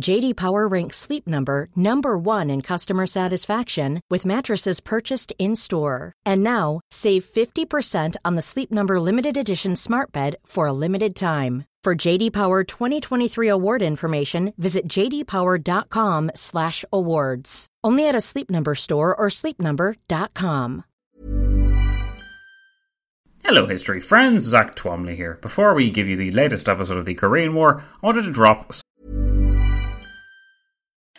JD Power ranks Sleep Number number 1 in customer satisfaction with mattresses purchased in-store. And now, save 50% on the Sleep Number limited edition Smart Bed for a limited time. For JD Power 2023 award information, visit jdpower.com/awards. Only at a Sleep Number store or sleepnumber.com. Hello, history friends. Zack Twamley here. Before we give you the latest episode of the Korean War, I wanted to drop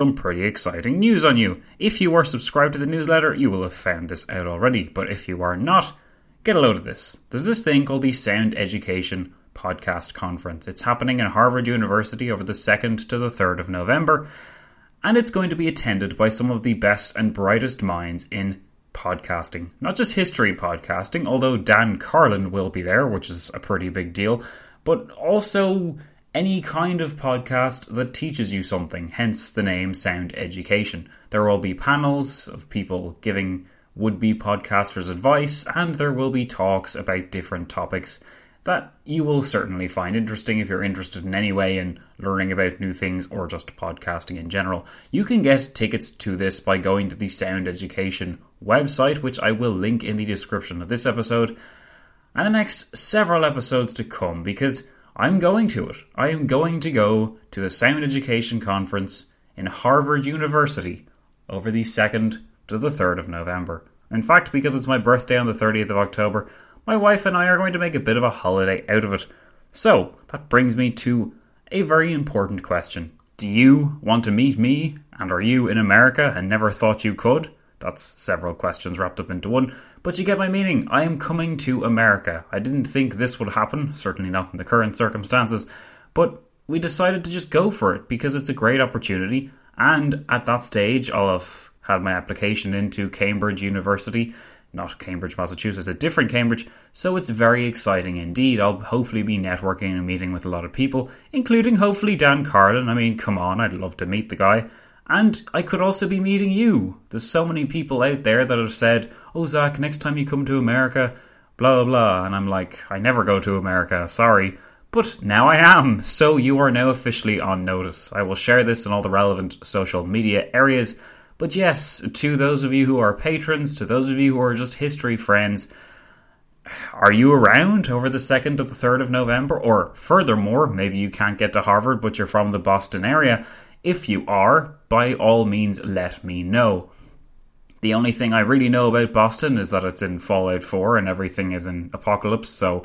Some pretty exciting news on you. If you are subscribed to the newsletter, you will have found this out already, but if you are not, get a load of this. There's this thing called the Sound Education Podcast Conference. It's happening in Harvard University over the 2nd to the 3rd of November, and it's going to be attended by some of the best and brightest minds in podcasting. Not just history podcasting, although Dan Carlin will be there, which is a pretty big deal, but also any kind of podcast that teaches you something, hence the name Sound Education. There will be panels of people giving would be podcasters advice, and there will be talks about different topics that you will certainly find interesting if you're interested in any way in learning about new things or just podcasting in general. You can get tickets to this by going to the Sound Education website, which I will link in the description of this episode, and the next several episodes to come because I'm going to it. I am going to go to the Sound Education Conference in Harvard University over the 2nd to the 3rd of November. In fact, because it's my birthday on the 30th of October, my wife and I are going to make a bit of a holiday out of it. So, that brings me to a very important question. Do you want to meet me? And are you in America and never thought you could? That's several questions wrapped up into one. But you get my meaning. I am coming to America. I didn't think this would happen, certainly not in the current circumstances, but we decided to just go for it because it's a great opportunity. And at that stage, I'll have had my application into Cambridge University, not Cambridge, Massachusetts, a different Cambridge. So it's very exciting indeed. I'll hopefully be networking and meeting with a lot of people, including hopefully Dan Carlin. I mean, come on, I'd love to meet the guy. And I could also be meeting you. There's so many people out there that have said, Oh, Zack, next time you come to America, blah, blah, blah. And I'm like, I never go to America, sorry. But now I am, so you are now officially on notice. I will share this in all the relevant social media areas. But yes, to those of you who are patrons, to those of you who are just history friends, are you around over the 2nd to the 3rd of November? Or furthermore, maybe you can't get to Harvard but you're from the Boston area. If you are, by all means let me know. The only thing I really know about Boston is that it's in Fallout 4 and everything is in Apocalypse, so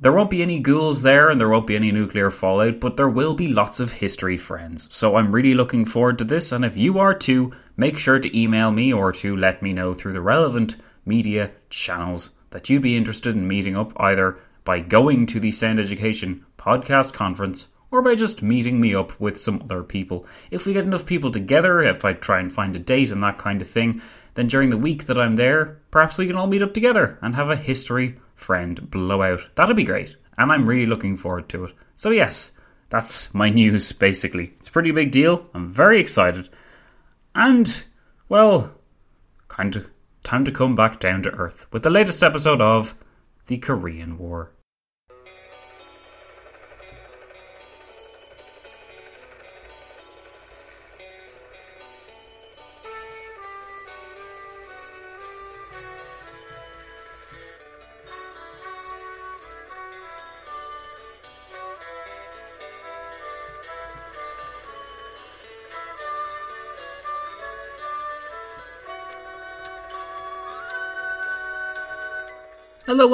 there won't be any ghouls there and there won't be any nuclear fallout, but there will be lots of history friends. So I'm really looking forward to this, and if you are too, make sure to email me or to let me know through the relevant media channels that you'd be interested in meeting up either by going to the Sound Education podcast conference or by just meeting me up with some other people. If we get enough people together, if I try and find a date and that kind of thing, then during the week that I'm there, perhaps we can all meet up together and have a history friend blowout. That'd be great, and I'm really looking forward to it. So, yes, that's my news basically. It's a pretty big deal. I'm very excited. And, well, kind of time to come back down to earth with the latest episode of The Korean War.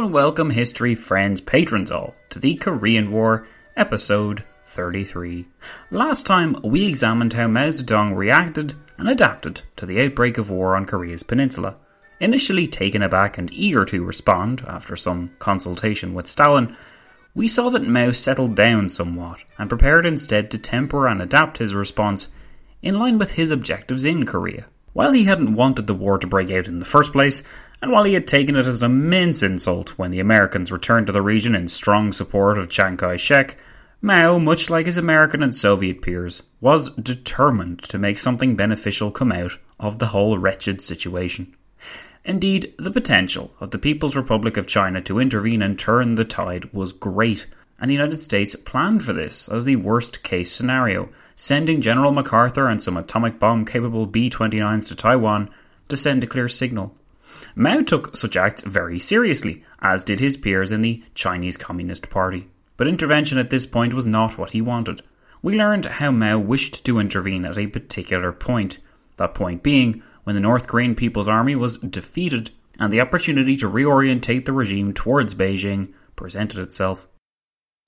And welcome, history friends, patrons all, to the Korean War, episode 33. Last time, we examined how Mao Zedong reacted and adapted to the outbreak of war on Korea's peninsula. Initially taken aback and eager to respond after some consultation with Stalin, we saw that Mao settled down somewhat and prepared instead to temper and adapt his response in line with his objectives in Korea. While he hadn't wanted the war to break out in the first place, and while he had taken it as an immense insult when the Americans returned to the region in strong support of Chiang Kai shek, Mao, much like his American and Soviet peers, was determined to make something beneficial come out of the whole wretched situation. Indeed, the potential of the People's Republic of China to intervene and turn the tide was great, and the United States planned for this as the worst case scenario, sending General MacArthur and some atomic bomb capable B 29s to Taiwan to send a clear signal Mao took such acts very seriously, as did his peers in the Chinese Communist Party. But intervention at this point was not what he wanted. We learned how Mao wished to intervene at a particular point, that point being when the North Korean People's Army was defeated and the opportunity to reorientate the regime towards Beijing presented itself.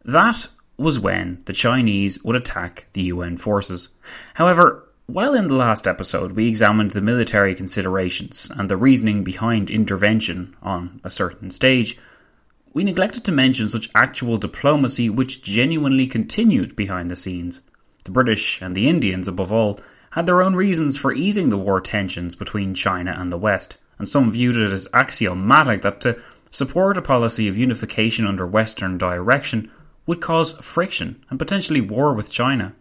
That was when the Chinese would attack the UN forces. However, while in the last episode we examined the military considerations and the reasoning behind intervention on a certain stage, we neglected to mention such actual diplomacy which genuinely continued behind the scenes. The British and the Indians, above all, had their own reasons for easing the war tensions between China and the West, and some viewed it as axiomatic that to support a policy of unification under Western direction would cause friction and potentially war with China.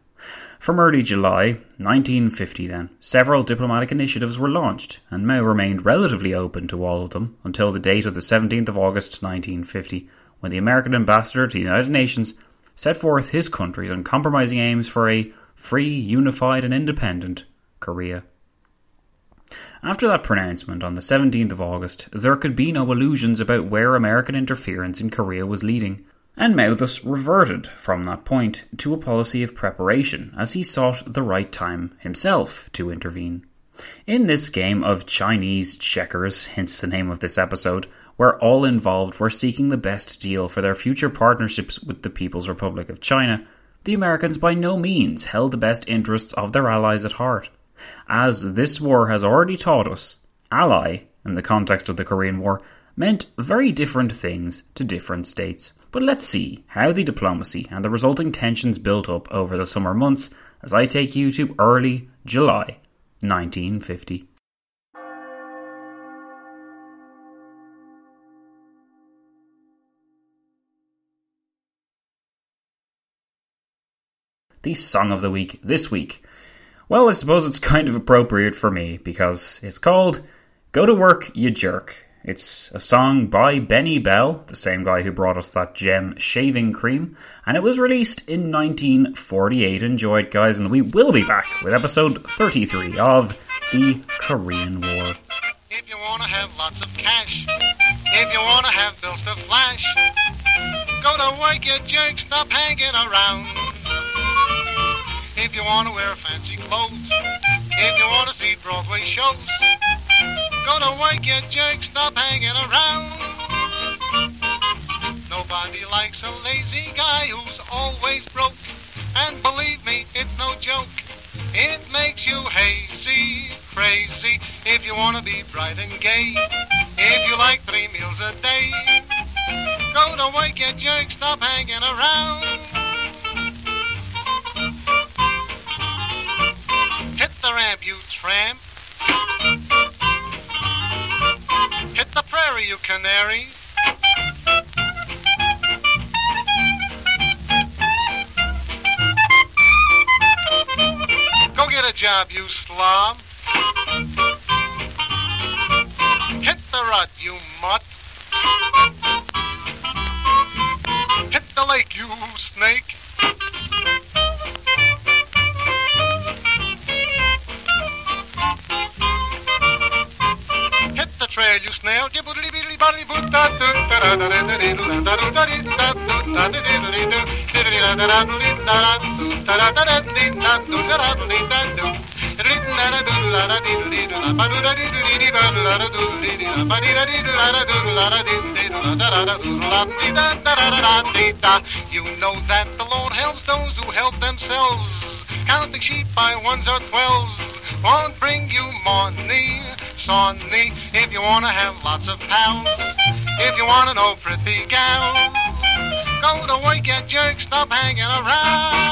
From early July 1950, then, several diplomatic initiatives were launched, and Mao remained relatively open to all of them until the date of the 17th of August 1950, when the American ambassador to the United Nations set forth his country's uncompromising aims for a free, unified, and independent Korea. After that pronouncement on the 17th of August, there could be no illusions about where American interference in Korea was leading and Mao thus reverted from that point to a policy of preparation as he sought the right time himself to intervene. In this game of Chinese checkers, hence the name of this episode, where all involved were seeking the best deal for their future partnerships with the People's Republic of China, the Americans by no means held the best interests of their allies at heart. As this war has already taught us, ally, in the context of the Korean War, meant very different things to different states. But let's see how the diplomacy and the resulting tensions built up over the summer months as I take you to early July 1950. The Song of the Week this week Well, I suppose it's kind of appropriate for me because it's called Go to Work, You Jerk. It's a song by Benny Bell, the same guy who brought us that gem shaving cream, and it was released in 1948. Enjoy it, guys, and we will be back with episode 33 of the Korean War. If you wanna have lots of cash, if you wanna have bills to flash, go to work, you jerk, stop hanging around. If you wanna wear fancy clothes, if you wanna see Broadway shows, go to work, you jerk, stop hanging around. Nobody likes a lazy guy who's always broke, and believe me, it's no joke. It makes you hazy, crazy, if you wanna be bright and gay. If you like three meals a day, go to work, you jerk, stop hanging around. Hit the ramp, you tramp. Prairie, you canary. Go get a job, you slob. You know that the Lord helps those who help themselves. Counting sheep by ones or twelves won't bring you money, sonny. If you wanna have lots of pals, if you wanna know pretty gals, go to work, jerk, stop hanging around.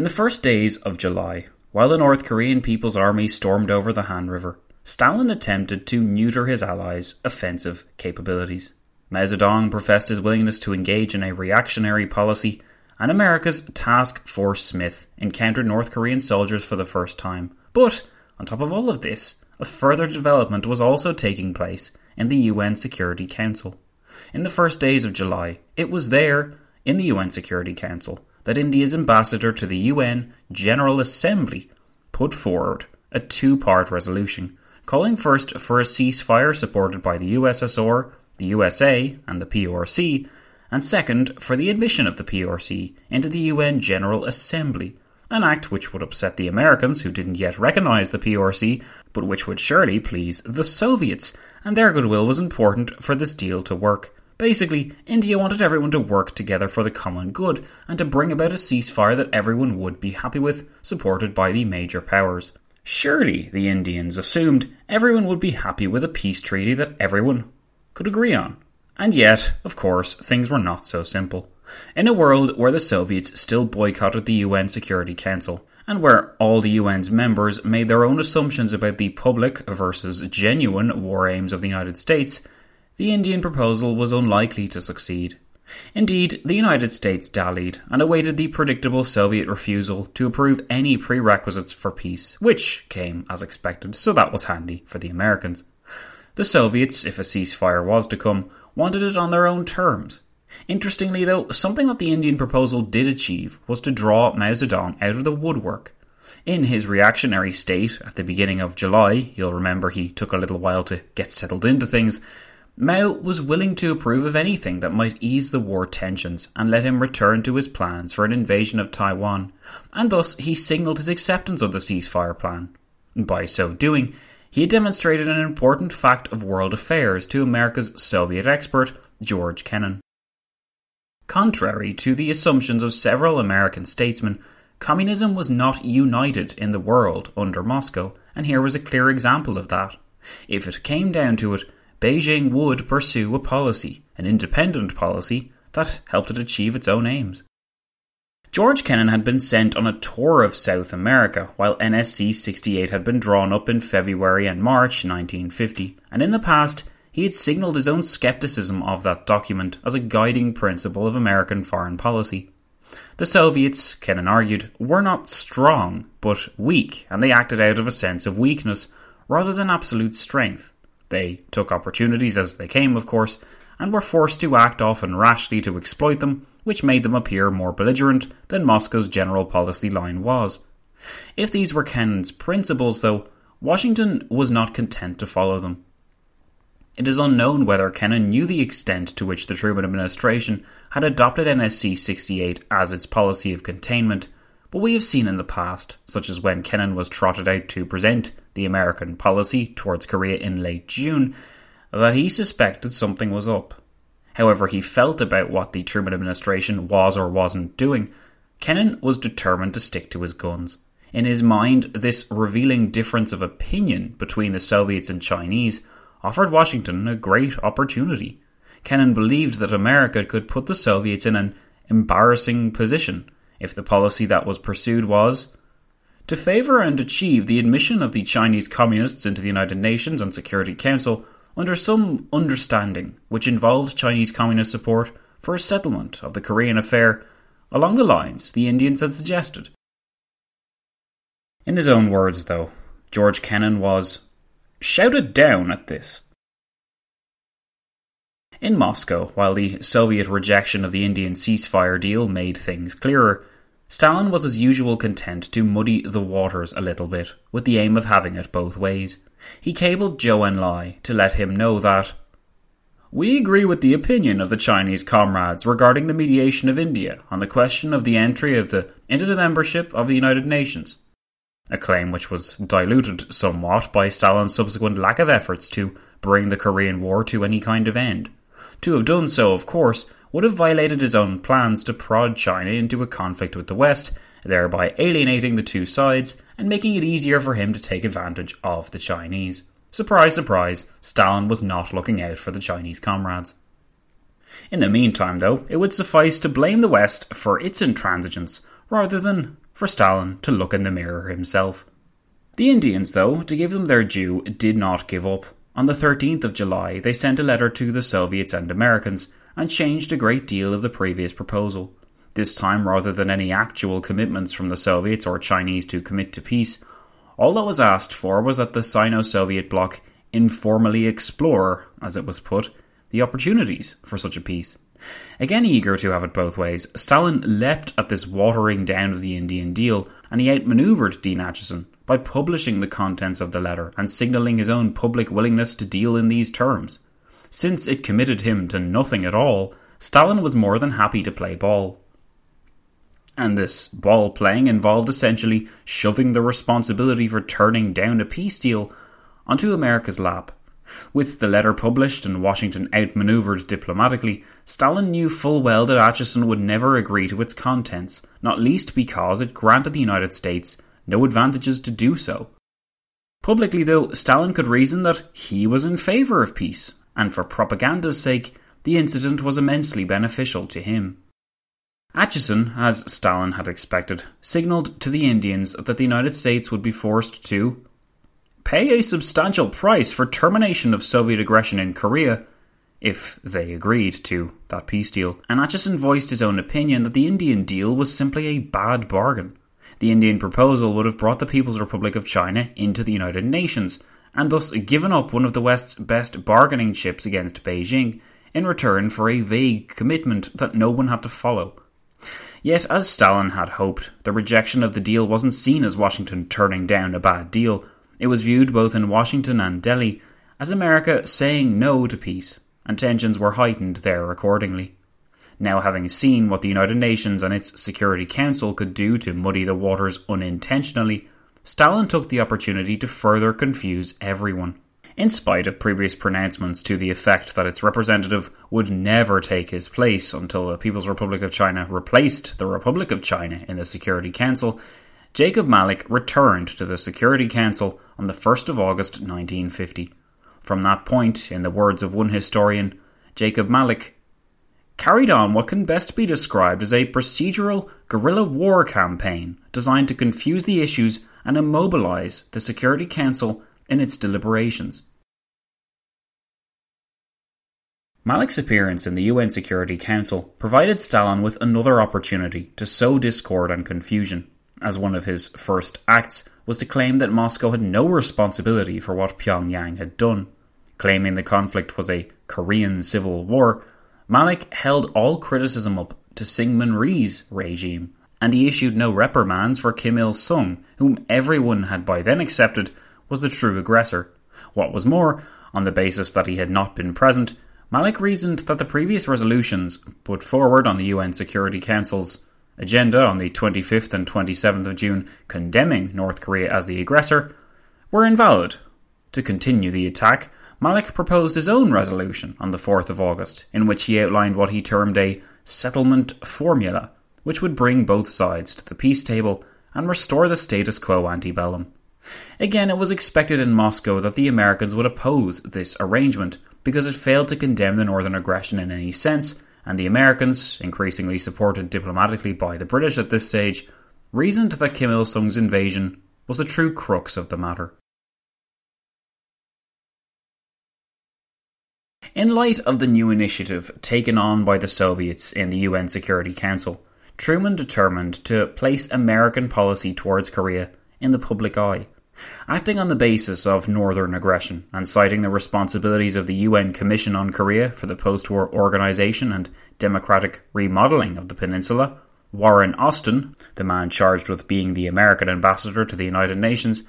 In the first days of July, while the North Korean People's Army stormed over the Han River, Stalin attempted to neuter his allies' offensive capabilities. Mao Zedong professed his willingness to engage in a reactionary policy, and America's Task Force Smith encountered North Korean soldiers for the first time. But, on top of all of this, a further development was also taking place in the UN Security Council. In the first days of July, it was there, in the UN Security Council, that India's ambassador to the UN General Assembly put forward a two part resolution calling first for a ceasefire supported by the USSR, the USA, and the PRC, and second for the admission of the PRC into the UN General Assembly, an act which would upset the Americans who didn't yet recognise the PRC, but which would surely please the Soviets, and their goodwill was important for this deal to work. Basically, India wanted everyone to work together for the common good and to bring about a ceasefire that everyone would be happy with, supported by the major powers. Surely, the Indians assumed everyone would be happy with a peace treaty that everyone could agree on. And yet, of course, things were not so simple. In a world where the Soviets still boycotted the UN Security Council, and where all the UN's members made their own assumptions about the public versus genuine war aims of the United States, the Indian proposal was unlikely to succeed. Indeed, the United States dallied and awaited the predictable Soviet refusal to approve any prerequisites for peace, which came as expected, so that was handy for the Americans. The Soviets, if a ceasefire was to come, wanted it on their own terms. Interestingly, though, something that the Indian proposal did achieve was to draw Mao Zedong out of the woodwork. In his reactionary state at the beginning of July, you'll remember he took a little while to get settled into things, Mao was willing to approve of anything that might ease the war tensions and let him return to his plans for an invasion of Taiwan, and thus he signalled his acceptance of the ceasefire plan. By so doing, he demonstrated an important fact of world affairs to America's Soviet expert, George Kennan. Contrary to the assumptions of several American statesmen, communism was not united in the world under Moscow, and here was a clear example of that. If it came down to it, Beijing would pursue a policy, an independent policy, that helped it achieve its own aims. George Kennan had been sent on a tour of South America, while NSC 68 had been drawn up in February and March 1950, and in the past he had signalled his own scepticism of that document as a guiding principle of American foreign policy. The Soviets, Kennan argued, were not strong, but weak, and they acted out of a sense of weakness rather than absolute strength. They took opportunities as they came, of course, and were forced to act often rashly to exploit them, which made them appear more belligerent than Moscow's general policy line was. If these were Kennan's principles, though, Washington was not content to follow them. It is unknown whether Kennan knew the extent to which the Truman administration had adopted NSC 68 as its policy of containment, but we have seen in the past, such as when Kennan was trotted out to present the American policy towards Korea in late June, that he suspected something was up. However, he felt about what the Truman administration was or wasn't doing. Kennan was determined to stick to his guns. In his mind, this revealing difference of opinion between the Soviets and Chinese offered Washington a great opportunity. Kennan believed that America could put the Soviets in an embarrassing position if the policy that was pursued was to favour and achieve the admission of the Chinese Communists into the United Nations and Security Council under some understanding which involved Chinese Communist support for a settlement of the Korean affair along the lines the Indians had suggested. In his own words, though, George Kennan was shouted down at this. In Moscow, while the Soviet rejection of the Indian ceasefire deal made things clearer, Stalin was as usual content to muddy the waters a little bit, with the aim of having it both ways. He cabled Zhou Enlai to let him know that we agree with the opinion of the Chinese comrades regarding the mediation of India on the question of the entry of the into the membership of the United Nations a claim which was diluted somewhat by Stalin's subsequent lack of efforts to bring the Korean War to any kind of end. To have done so, of course, would have violated his own plans to prod China into a conflict with the West, thereby alienating the two sides and making it easier for him to take advantage of the Chinese. Surprise, surprise, Stalin was not looking out for the Chinese comrades. In the meantime, though, it would suffice to blame the West for its intransigence rather than for Stalin to look in the mirror himself. The Indians, though, to give them their due, did not give up. On the 13th of July, they sent a letter to the Soviets and Americans and changed a great deal of the previous proposal. This time, rather than any actual commitments from the Soviets or Chinese to commit to peace, all that was asked for was that the Sino Soviet bloc informally explore, as it was put, the opportunities for such a peace. Again eager to have it both ways, Stalin leapt at this watering down of the Indian deal, and he outmaneuvered Dean Acheson by publishing the contents of the letter and signalling his own public willingness to deal in these terms. Since it committed him to nothing at all, Stalin was more than happy to play ball. And this ball playing involved essentially shoving the responsibility for turning down a peace deal onto America's lap. With the letter published and Washington outmaneuvered diplomatically, Stalin knew full well that Acheson would never agree to its contents, not least because it granted the United States no advantages to do so. Publicly, though, Stalin could reason that he was in favour of peace, and for propaganda's sake, the incident was immensely beneficial to him. Acheson, as Stalin had expected, signalled to the Indians that the United States would be forced to pay a substantial price for termination of Soviet aggression in Korea if they agreed to that peace deal. And Acheson voiced his own opinion that the Indian deal was simply a bad bargain. The Indian proposal would have brought the People's Republic of China into the United Nations, and thus given up one of the West's best bargaining chips against Beijing in return for a vague commitment that no one had to follow. Yet, as Stalin had hoped, the rejection of the deal wasn't seen as Washington turning down a bad deal, it was viewed both in Washington and Delhi as America saying no to peace, and tensions were heightened there accordingly. Now, having seen what the United Nations and its Security Council could do to muddy the waters unintentionally, Stalin took the opportunity to further confuse everyone. In spite of previous pronouncements to the effect that its representative would never take his place until the People's Republic of China replaced the Republic of China in the Security Council, Jacob Malik returned to the Security Council on the 1st of August 1950. From that point, in the words of one historian, Jacob Malik carried on what can best be described as a procedural guerrilla war campaign designed to confuse the issues and immobilize the Security Council in its deliberations. Malik's appearance in the UN Security Council provided Stalin with another opportunity to sow discord and confusion, as one of his first acts was to claim that Moscow had no responsibility for what Pyongyang had done. Claiming the conflict was a Korean civil war, Malik held all criticism up to Syngman Rhee's regime, and he issued no reprimands for Kim Il sung, whom everyone had by then accepted was the true aggressor. What was more, on the basis that he had not been present, Malik reasoned that the previous resolutions put forward on the UN Security Council's agenda on the 25th and 27th of June condemning North Korea as the aggressor were invalid. To continue the attack, Malik proposed his own resolution on the 4th of August, in which he outlined what he termed a settlement formula, which would bring both sides to the peace table and restore the status quo ante bellum. Again, it was expected in Moscow that the Americans would oppose this arrangement, because it failed to condemn the northern aggression in any sense, and the Americans, increasingly supported diplomatically by the British at this stage, reasoned that Kim Il sung's invasion was the true crux of the matter. In light of the new initiative taken on by the Soviets in the UN Security Council, Truman determined to place American policy towards Korea in the public eye acting on the basis of northern aggression and citing the responsibilities of the UN Commission on Korea for the post war organisation and democratic remodelling of the peninsula, Warren Austin, the man charged with being the American ambassador to the United Nations,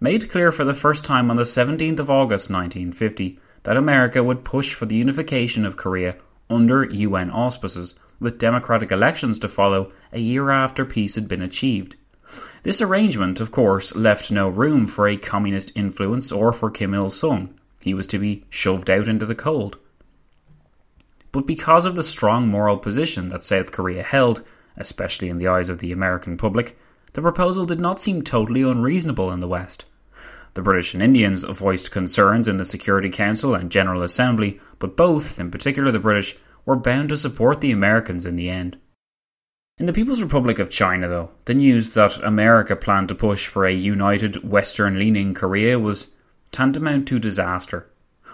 made clear for the first time on the 17th of August 1950 that America would push for the unification of Korea under UN auspices, with democratic elections to follow a year after peace had been achieved. This arrangement, of course, left no room for a communist influence or for Kim Il sung. He was to be shoved out into the cold. But because of the strong moral position that South Korea held, especially in the eyes of the American public, the proposal did not seem totally unreasonable in the West. The British and Indians voiced concerns in the Security Council and General Assembly, but both, in particular the British, were bound to support the Americans in the end. In the People's Republic of China, though, the news that America planned to push for a united Western leaning Korea was tantamount to disaster.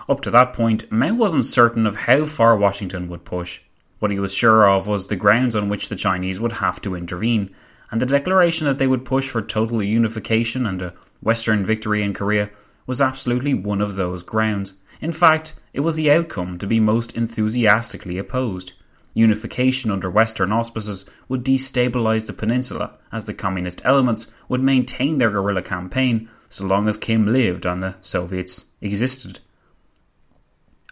Up to that point, Mao wasn't certain of how far Washington would push. What he was sure of was the grounds on which the Chinese would have to intervene, and the declaration that they would push for total unification and a Western victory in Korea was absolutely one of those grounds. In fact, it was the outcome to be most enthusiastically opposed unification under Western auspices would destabilise the peninsula, as the communist elements would maintain their guerrilla campaign so long as Kim lived and the Soviets existed.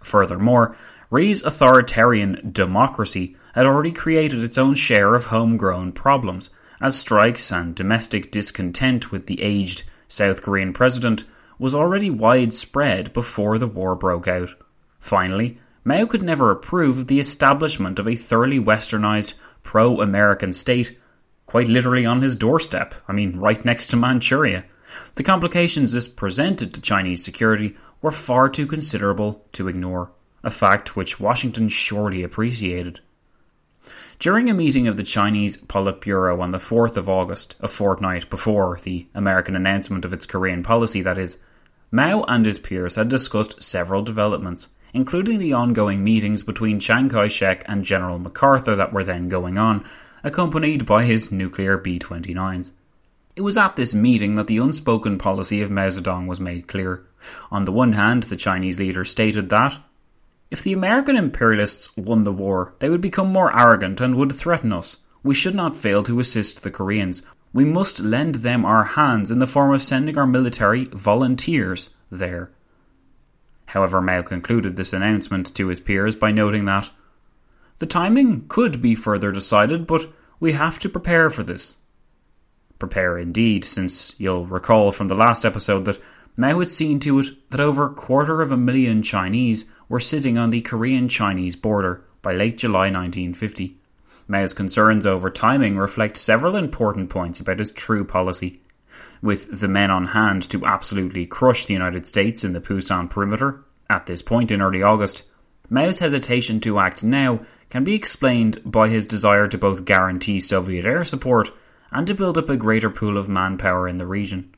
Furthermore, Rhee's authoritarian democracy had already created its own share of homegrown problems, as strikes and domestic discontent with the aged South Korean president was already widespread before the war broke out. Finally, Mao could never approve of the establishment of a thoroughly westernised, pro American state, quite literally on his doorstep, I mean, right next to Manchuria. The complications this presented to Chinese security were far too considerable to ignore, a fact which Washington surely appreciated. During a meeting of the Chinese Politburo on the 4th of August, a fortnight before the American announcement of its Korean policy, that is, Mao and his peers had discussed several developments, including the ongoing meetings between Chiang Kai shek and General MacArthur that were then going on, accompanied by his nuclear B 29s. It was at this meeting that the unspoken policy of Mao Zedong was made clear. On the one hand, the Chinese leader stated that if the American imperialists won the war, they would become more arrogant and would threaten us. We should not fail to assist the Koreans. We must lend them our hands in the form of sending our military volunteers there. However, Mao concluded this announcement to his peers by noting that the timing could be further decided, but we have to prepare for this. Prepare indeed, since you'll recall from the last episode that Mao had seen to it that over a quarter of a million Chinese were sitting on the Korean Chinese border by late July 1950. Mao's concerns over timing reflect several important points about his true policy with the men on hand to absolutely crush the United States in the Pusan perimeter at this point in early August, Mao's hesitation to act now can be explained by his desire to both guarantee Soviet air support and to build up a greater pool of manpower in the region.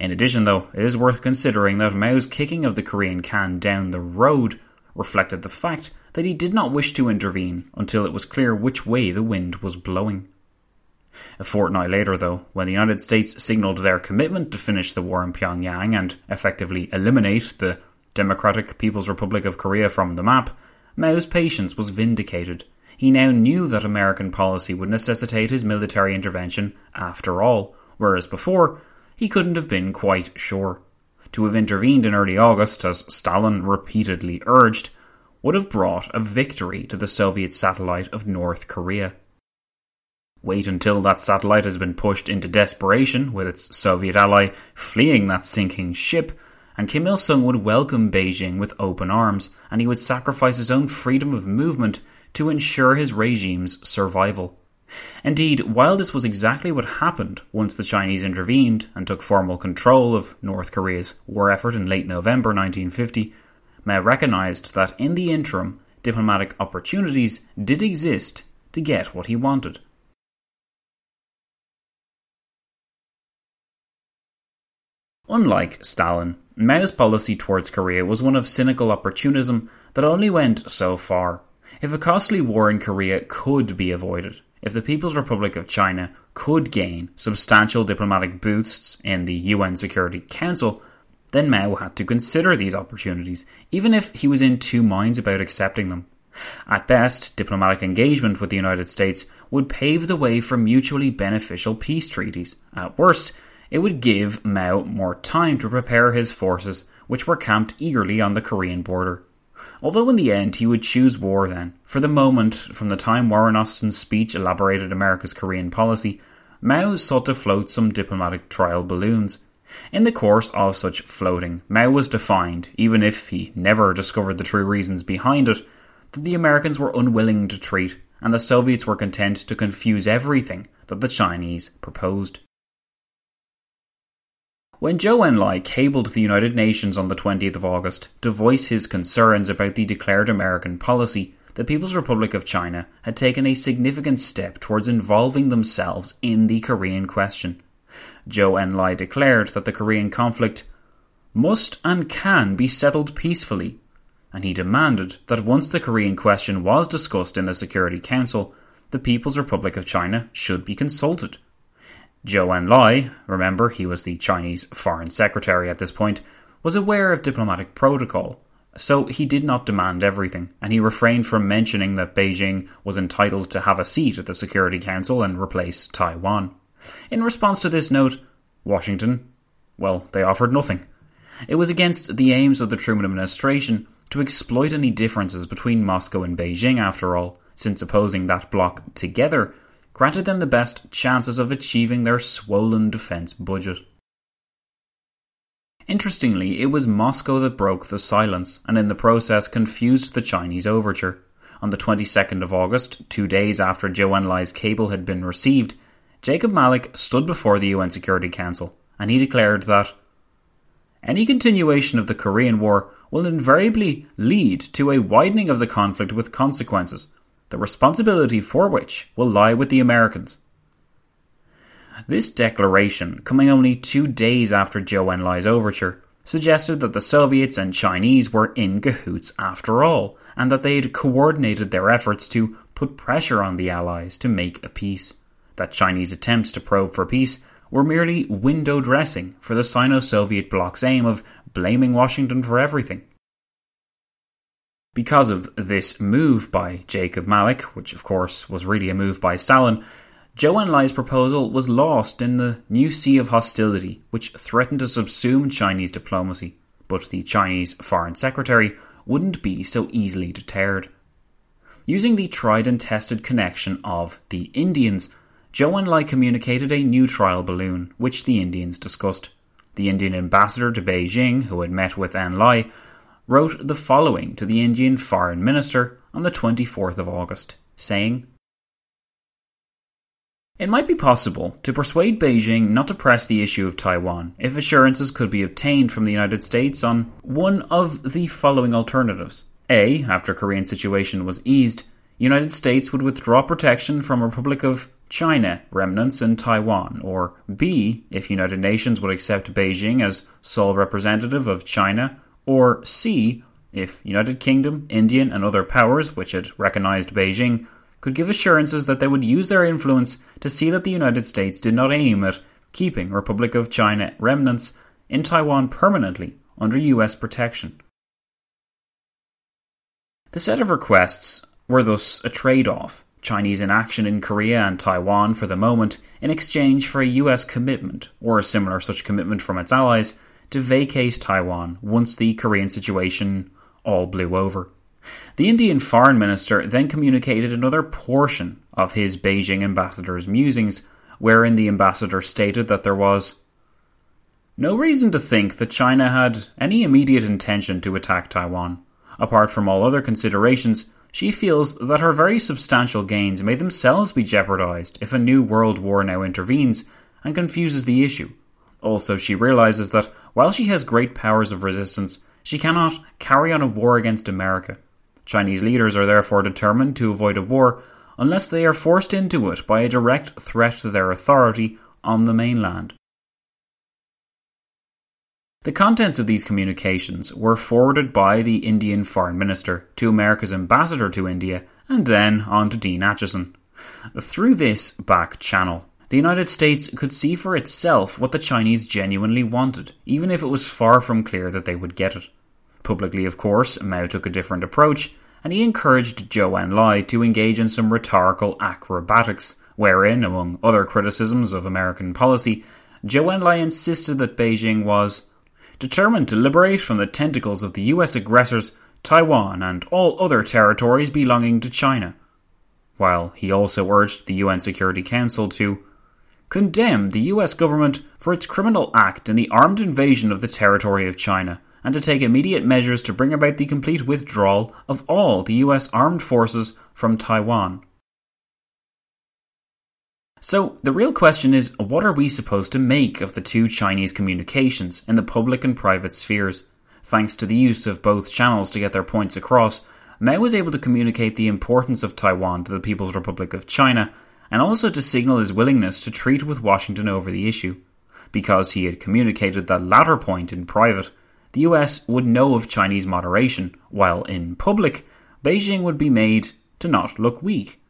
In addition, though, it is worth considering that Mao's kicking of the Korean can down the road reflected the fact that he did not wish to intervene until it was clear which way the wind was blowing. A fortnight later, though, when the United States signalled their commitment to finish the war in Pyongyang and effectively eliminate the Democratic People's Republic of Korea from the map, Mao's patience was vindicated. He now knew that American policy would necessitate his military intervention after all, whereas before, he couldn't have been quite sure. To have intervened in early August, as Stalin repeatedly urged, would have brought a victory to the Soviet satellite of North Korea. Wait until that satellite has been pushed into desperation, with its Soviet ally fleeing that sinking ship, and Kim Il sung would welcome Beijing with open arms, and he would sacrifice his own freedom of movement to ensure his regime's survival. Indeed, while this was exactly what happened once the Chinese intervened and took formal control of North Korea's war effort in late November 1950, Mao recognized that in the interim, diplomatic opportunities did exist to get what he wanted. Unlike Stalin, Mao's policy towards Korea was one of cynical opportunism that only went so far. If a costly war in Korea could be avoided, if the People's Republic of China could gain substantial diplomatic boosts in the UN Security Council, then Mao had to consider these opportunities, even if he was in two minds about accepting them. At best, diplomatic engagement with the United States would pave the way for mutually beneficial peace treaties. At worst, it would give Mao more time to prepare his forces, which were camped eagerly on the Korean border. Although in the end he would choose war then, for the moment, from the time Warren Austin's speech elaborated America's Korean policy, Mao sought to float some diplomatic trial balloons. In the course of such floating, Mao was defined, even if he never discovered the true reasons behind it, that the Americans were unwilling to treat, and the Soviets were content to confuse everything that the Chinese proposed. When Zhou Enlai cabled the United Nations on the 20th of August to voice his concerns about the declared American policy, the People's Republic of China had taken a significant step towards involving themselves in the Korean question. Zhou Enlai declared that the Korean conflict must and can be settled peacefully, and he demanded that once the Korean question was discussed in the Security Council, the People's Republic of China should be consulted. Zhou Enlai, remember he was the Chinese foreign secretary at this point, was aware of diplomatic protocol, so he did not demand everything, and he refrained from mentioning that Beijing was entitled to have a seat at the Security Council and replace Taiwan. In response to this note, Washington, well, they offered nothing. It was against the aims of the Truman administration to exploit any differences between Moscow and Beijing, after all, since opposing that bloc together granted them the best chances of achieving their swollen defence budget. Interestingly, it was Moscow that broke the silence and in the process confused the Chinese overture. On the 22nd of August, two days after Zhou Enlai's cable had been received, Jacob Malik stood before the UN Security Council and he declared that any continuation of the Korean War will invariably lead to a widening of the conflict with consequences the responsibility for which will lie with the Americans. This declaration, coming only two days after Zhou Enlai's overture, suggested that the Soviets and Chinese were in cahoots after all, and that they had coordinated their efforts to put pressure on the Allies to make a peace. That Chinese attempts to probe for peace were merely window dressing for the Sino Soviet bloc's aim of blaming Washington for everything. Because of this move by Jacob Malik, which of course was really a move by Stalin, Zhou Enlai's proposal was lost in the new sea of hostility which threatened to subsume Chinese diplomacy, but the Chinese Foreign Secretary wouldn't be so easily deterred. Using the tried and tested connection of the Indians, Zhou Enlai communicated a new trial balloon, which the Indians discussed. The Indian ambassador to Beijing, who had met with Enlai, wrote the following to the Indian Foreign Minister on the 24th of August, saying, It might be possible to persuade Beijing not to press the issue of Taiwan if assurances could be obtained from the United States on one of the following alternatives. A. After Korean situation was eased, United States would withdraw protection from Republic of China remnants in Taiwan, or B. If United Nations would accept Beijing as sole representative of China, or C. If United Kingdom, Indian, and other powers which had recognized Beijing could give assurances that they would use their influence to see that the United States did not aim at keeping Republic of China remnants in Taiwan permanently under US protection. The set of requests were thus a trade off Chinese inaction in Korea and Taiwan for the moment in exchange for a US commitment, or a similar such commitment from its allies, to vacate Taiwan once the Korean situation all blew over. The Indian foreign minister then communicated another portion of his Beijing ambassador's musings, wherein the ambassador stated that there was no reason to think that China had any immediate intention to attack Taiwan. Apart from all other considerations, she feels that her very substantial gains may themselves be jeopardized if a new world war now intervenes and confuses the issue. Also, she realizes that while she has great powers of resistance, she cannot carry on a war against America. Chinese leaders are therefore determined to avoid a war unless they are forced into it by a direct threat to their authority on the mainland. The contents of these communications were forwarded by the Indian Foreign Minister to America's ambassador to India and then on to Dean Acheson. Through this back channel, the United States could see for itself what the Chinese genuinely wanted, even if it was far from clear that they would get it. Publicly, of course, Mao took a different approach, and he encouraged Zhou Enlai to engage in some rhetorical acrobatics, wherein, among other criticisms of American policy, Zhou Enlai insisted that Beijing was determined to liberate from the tentacles of the US aggressors Taiwan and all other territories belonging to China, while he also urged the UN Security Council to condemn the US government for its criminal act in the armed invasion of the territory of China and to take immediate measures to bring about the complete withdrawal of all the US armed forces from Taiwan. So, the real question is what are we supposed to make of the two Chinese communications in the public and private spheres? Thanks to the use of both channels to get their points across, Mao was able to communicate the importance of Taiwan to the People's Republic of China and also to signal his willingness to treat with Washington over the issue. Because he had communicated that latter point in private, the US would know of Chinese moderation, while in public, Beijing would be made to not look weak.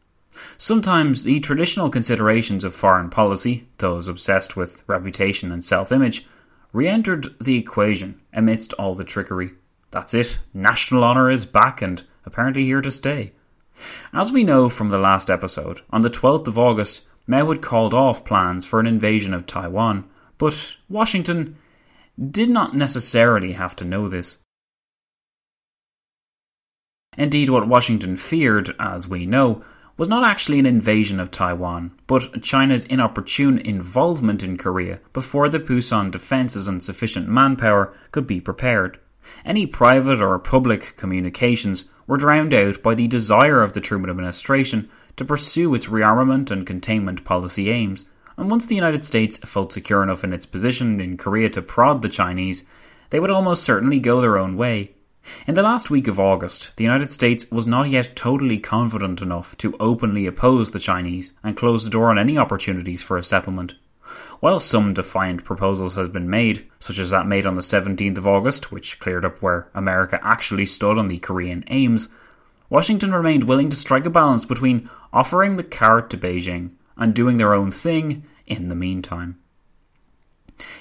Sometimes the traditional considerations of foreign policy, those obsessed with reputation and self image, re entered the equation amidst all the trickery. That's it, national honour is back and apparently here to stay. As we know from the last episode, on the 12th of August, Mao had called off plans for an invasion of Taiwan, but Washington did not necessarily have to know this. Indeed, what Washington feared, as we know, was not actually an invasion of Taiwan, but China's inopportune involvement in Korea before the Pusan defences and sufficient manpower could be prepared. Any private or public communications were drowned out by the desire of the Truman administration to pursue its rearmament and containment policy aims, and once the United States felt secure enough in its position in Korea to prod the Chinese, they would almost certainly go their own way. In the last week of August, the United States was not yet totally confident enough to openly oppose the Chinese and close the door on any opportunities for a settlement. While some defiant proposals had been made, such as that made on the 17th of August, which cleared up where America actually stood on the Korean aims, Washington remained willing to strike a balance between offering the carrot to Beijing and doing their own thing in the meantime.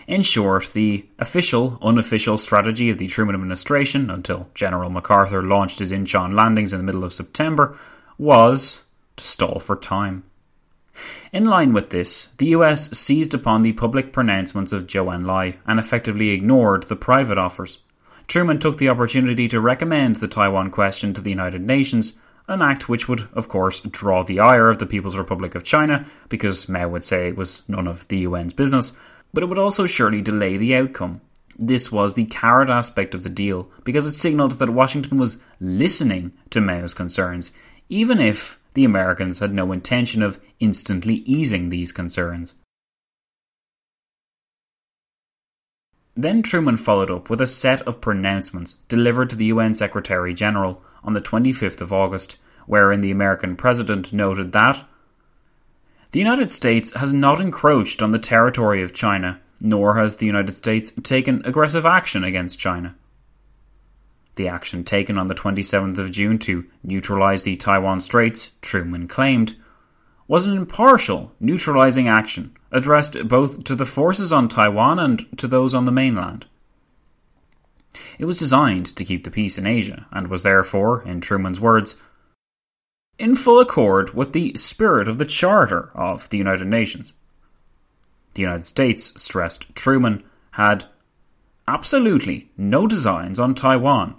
In short, the official, unofficial strategy of the Truman administration until General MacArthur launched his Incheon landings in the middle of September was to stall for time. In line with this, the US seized upon the public pronouncements of Zhou Enlai and effectively ignored the private offers. Truman took the opportunity to recommend the Taiwan question to the United Nations, an act which would, of course, draw the ire of the People's Republic of China, because Mao would say it was none of the UN's business, but it would also surely delay the outcome. This was the carrot aspect of the deal because it signaled that Washington was listening to Mao's concerns, even if the Americans had no intention of instantly easing these concerns. Then Truman followed up with a set of pronouncements delivered to the UN Secretary General on the 25th of August, wherein the American president noted that the United States has not encroached on the territory of China, nor has the United States taken aggressive action against China. The action taken on the 27th of June to neutralize the Taiwan Straits, Truman claimed, was an impartial, neutralizing action addressed both to the forces on Taiwan and to those on the mainland. It was designed to keep the peace in Asia and was therefore, in Truman's words, in full accord with the spirit of the Charter of the United Nations. The United States, stressed Truman, had absolutely no designs on Taiwan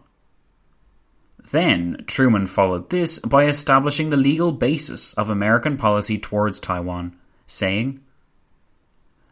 then, Truman followed this by establishing the legal basis of American policy towards Taiwan, saying,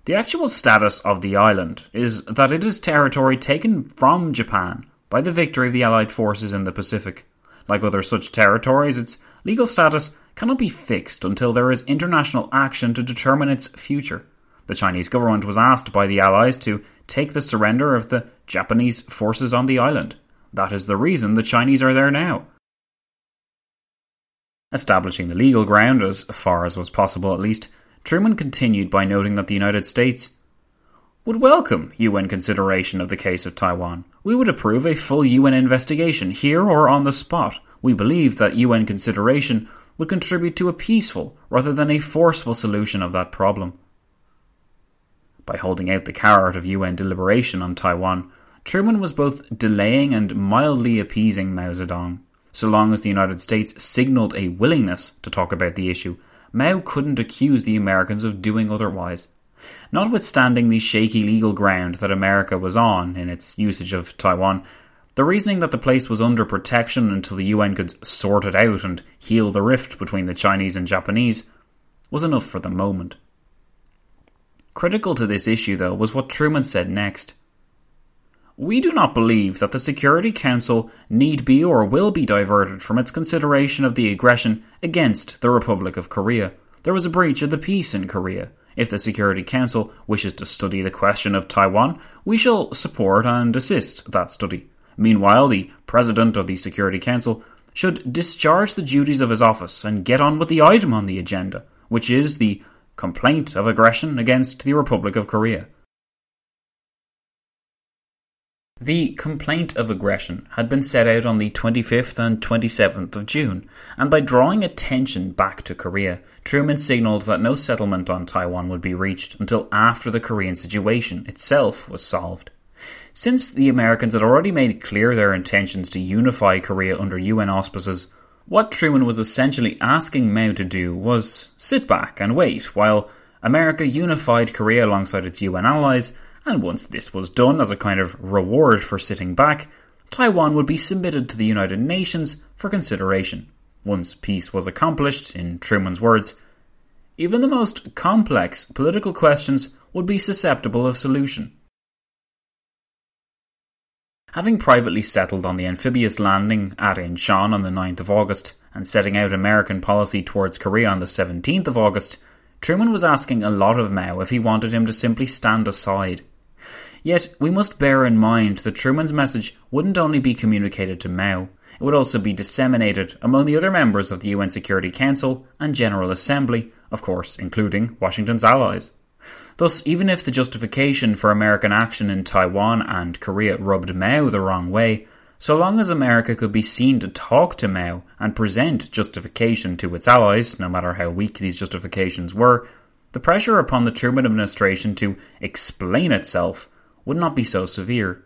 The actual status of the island is that it is territory taken from Japan by the victory of the Allied forces in the Pacific. Like other such territories, its legal status cannot be fixed until there is international action to determine its future. The Chinese government was asked by the Allies to take the surrender of the Japanese forces on the island. That is the reason the Chinese are there now. Establishing the legal ground, as far as was possible at least, Truman continued by noting that the United States would welcome UN consideration of the case of Taiwan. We would approve a full UN investigation here or on the spot. We believe that UN consideration would contribute to a peaceful rather than a forceful solution of that problem. By holding out the carrot of UN deliberation on Taiwan, Truman was both delaying and mildly appeasing Mao Zedong. So long as the United States signalled a willingness to talk about the issue, Mao couldn't accuse the Americans of doing otherwise. Notwithstanding the shaky legal ground that America was on in its usage of Taiwan, the reasoning that the place was under protection until the UN could sort it out and heal the rift between the Chinese and Japanese was enough for the moment. Critical to this issue, though, was what Truman said next. We do not believe that the Security Council need be or will be diverted from its consideration of the aggression against the Republic of Korea. There was a breach of the peace in Korea. If the Security Council wishes to study the question of Taiwan, we shall support and assist that study. Meanwhile, the President of the Security Council should discharge the duties of his office and get on with the item on the agenda, which is the complaint of aggression against the Republic of Korea. The complaint of aggression had been set out on the 25th and 27th of June, and by drawing attention back to Korea, Truman signalled that no settlement on Taiwan would be reached until after the Korean situation itself was solved. Since the Americans had already made clear their intentions to unify Korea under UN auspices, what Truman was essentially asking Mao to do was sit back and wait while America unified Korea alongside its UN allies and once this was done as a kind of reward for sitting back, Taiwan would be submitted to the United Nations for consideration. Once peace was accomplished, in Truman's words, even the most complex political questions would be susceptible of solution. Having privately settled on the amphibious landing at Incheon on the 9th of August and setting out American policy towards Korea on the 17th of August, Truman was asking a lot of Mao if he wanted him to simply stand aside Yet, we must bear in mind that Truman's message wouldn't only be communicated to Mao, it would also be disseminated among the other members of the UN Security Council and General Assembly, of course, including Washington's allies. Thus, even if the justification for American action in Taiwan and Korea rubbed Mao the wrong way, so long as America could be seen to talk to Mao and present justification to its allies, no matter how weak these justifications were, the pressure upon the Truman administration to explain itself would not be so severe.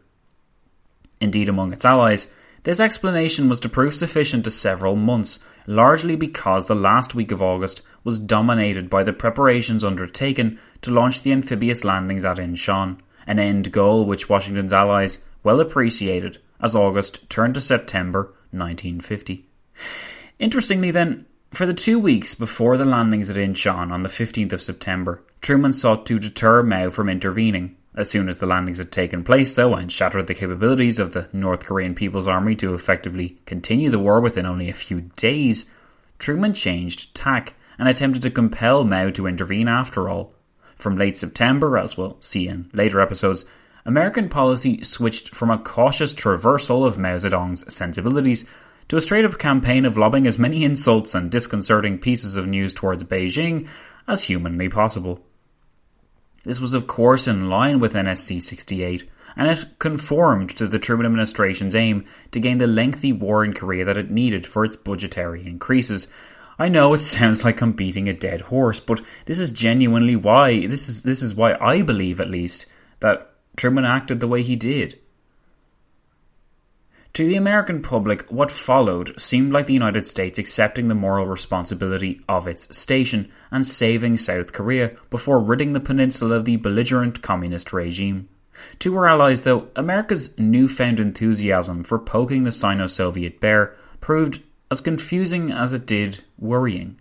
Indeed, among its allies, this explanation was to prove sufficient to several months, largely because the last week of August was dominated by the preparations undertaken to launch the amphibious landings at Incheon, an end goal which Washington's allies well appreciated as August turned to September 1950. Interestingly, then, for the two weeks before the landings at Incheon on the 15th of September, Truman sought to deter Mao from intervening, as soon as the landings had taken place, though, and shattered the capabilities of the North Korean People's Army to effectively continue the war within only a few days, Truman changed tack and attempted to compel Mao to intervene after all. From late September, as we'll see in later episodes, American policy switched from a cautious traversal of Mao Zedong's sensibilities to a straight up campaign of lobbing as many insults and disconcerting pieces of news towards Beijing as humanly possible. This was, of course, in line with NSC 68, and it conformed to the Truman administration's aim to gain the lengthy war in Korea that it needed for its budgetary increases. I know it sounds like I'm beating a dead horse, but this is genuinely why this is this is why I believe at least that Truman acted the way he did. To the American public, what followed seemed like the United States accepting the moral responsibility of its station and saving South Korea before ridding the peninsula of the belligerent communist regime. To our allies, though, America's newfound enthusiasm for poking the Sino Soviet bear proved as confusing as it did worrying.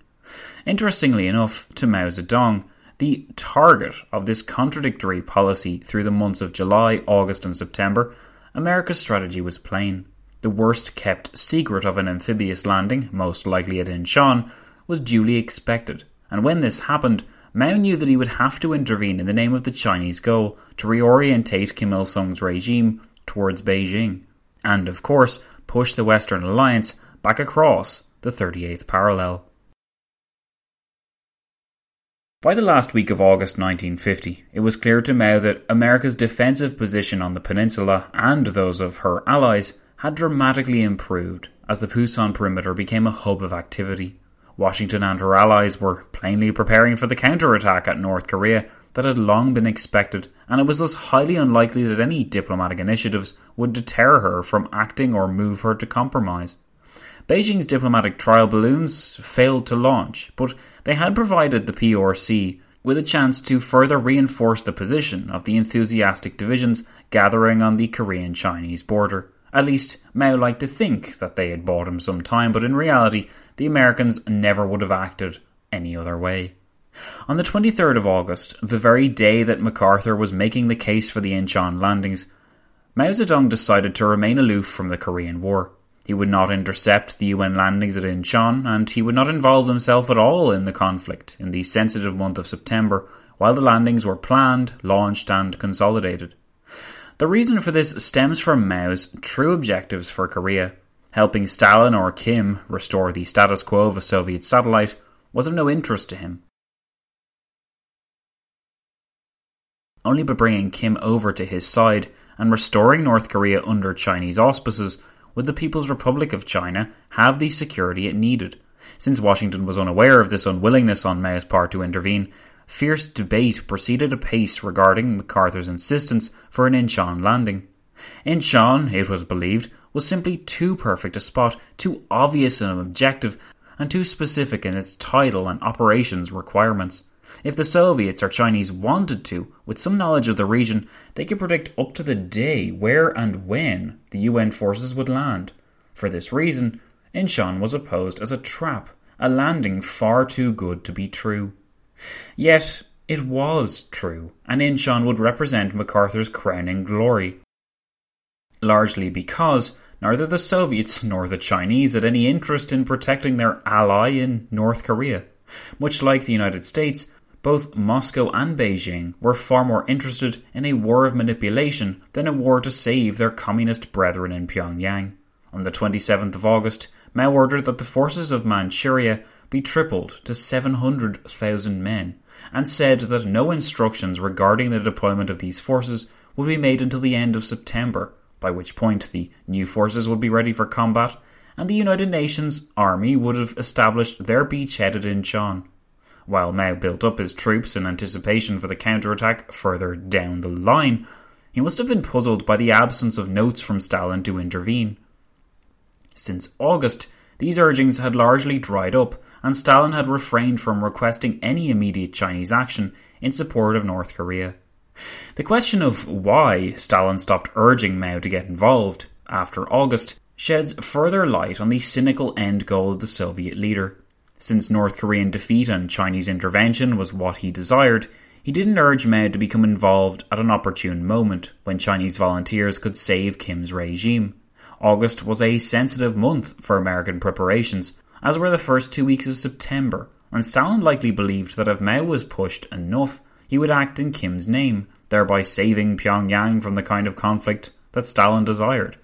Interestingly enough, to Mao Zedong, the target of this contradictory policy through the months of July, August, and September America's strategy was plain. The worst kept secret of an amphibious landing, most likely at Incheon, was duly expected, and when this happened, Mao knew that he would have to intervene in the name of the Chinese goal to reorientate Kim Il sung's regime towards Beijing, and, of course, push the Western alliance back across the 38th parallel. By the last week of August 1950, it was clear to Mao that America's defensive position on the peninsula and those of her allies had dramatically improved as the Pusan perimeter became a hub of activity. Washington and her allies were plainly preparing for the counterattack at North Korea that had long been expected, and it was thus highly unlikely that any diplomatic initiatives would deter her from acting or move her to compromise. Beijing's diplomatic trial balloons failed to launch, but they had provided the PRC with a chance to further reinforce the position of the enthusiastic divisions gathering on the Korean Chinese border. At least, Mao liked to think that they had bought him some time, but in reality, the Americans never would have acted any other way. On the 23rd of August, the very day that MacArthur was making the case for the Incheon landings, Mao Zedong decided to remain aloof from the Korean War. He would not intercept the UN landings at Incheon, and he would not involve himself at all in the conflict in the sensitive month of September while the landings were planned, launched, and consolidated. The reason for this stems from Mao's true objectives for Korea. Helping Stalin or Kim restore the status quo of a Soviet satellite was of no interest to him. Only by bringing Kim over to his side and restoring North Korea under Chinese auspices would the People's Republic of China have the security it needed? Since Washington was unaware of this unwillingness on Mao's part to intervene, fierce debate proceeded apace regarding MacArthur's insistence for an Incheon landing. Incheon, it was believed, was simply too perfect a spot, too obvious an objective, and too specific in its title and operations requirements. If the Soviets or Chinese wanted to, with some knowledge of the region, they could predict up to the day where and when the UN forces would land. For this reason, Incheon was opposed as a trap, a landing far too good to be true. Yet, it was true, and Incheon would represent MacArthur's crowning glory. Largely because neither the Soviets nor the Chinese had any interest in protecting their ally in North Korea. Much like the United States, both Moscow and Beijing were far more interested in a war of manipulation than a war to save their communist brethren in Pyongyang. On the 27th of August, Mao ordered that the forces of Manchuria be tripled to 700,000 men, and said that no instructions regarding the deployment of these forces would be made until the end of September, by which point the new forces would be ready for combat, and the United Nations Army would have established their beachhead at Incheon while Mao built up his troops in anticipation for the counterattack further down the line, he must have been puzzled by the absence of notes from Stalin to intervene. Since August, these urgings had largely dried up, and Stalin had refrained from requesting any immediate Chinese action in support of North Korea. The question of why Stalin stopped urging Mao to get involved after August sheds further light on the cynical end goal of the Soviet leader. Since North Korean defeat and Chinese intervention was what he desired, he didn't urge Mao to become involved at an opportune moment when Chinese volunteers could save Kim's regime. August was a sensitive month for American preparations, as were the first two weeks of September, and Stalin likely believed that if Mao was pushed enough, he would act in Kim's name, thereby saving Pyongyang from the kind of conflict that Stalin desired.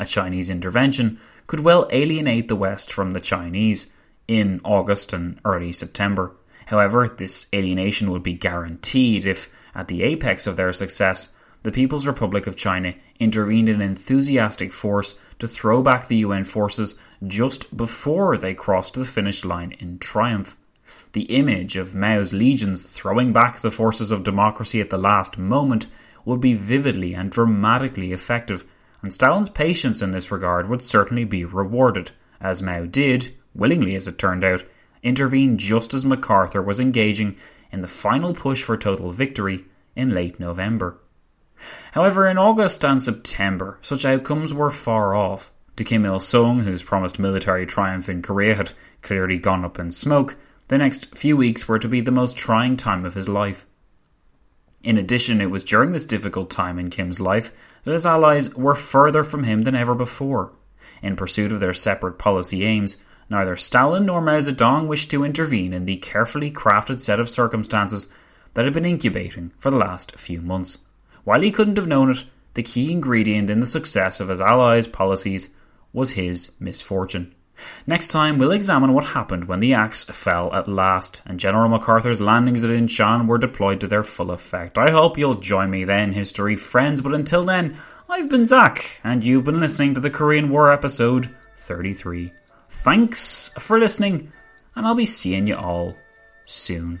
A Chinese intervention could well alienate the West from the Chinese in August and early September. However, this alienation would be guaranteed if, at the apex of their success, the People's Republic of China intervened in enthusiastic force to throw back the UN forces just before they crossed the finish line in triumph. The image of Mao's legions throwing back the forces of democracy at the last moment would be vividly and dramatically effective, and Stalin's patience in this regard would certainly be rewarded, as Mao did, willingly as it turned out, intervene just as MacArthur was engaging in the final push for total victory in late November. However, in August and September, such outcomes were far off. To Kim Il sung, whose promised military triumph in Korea had clearly gone up in smoke, the next few weeks were to be the most trying time of his life. In addition, it was during this difficult time in Kim's life that his allies were further from him than ever before. In pursuit of their separate policy aims, neither Stalin nor Mao Zedong wished to intervene in the carefully crafted set of circumstances that had been incubating for the last few months. While he couldn't have known it, the key ingredient in the success of his allies' policies was his misfortune. Next time, we'll examine what happened when the axe fell at last and General MacArthur's landings at Incheon were deployed to their full effect. I hope you'll join me then, history friends, but until then, I've been Zack, and you've been listening to the Korean War episode 33. Thanks for listening, and I'll be seeing you all soon.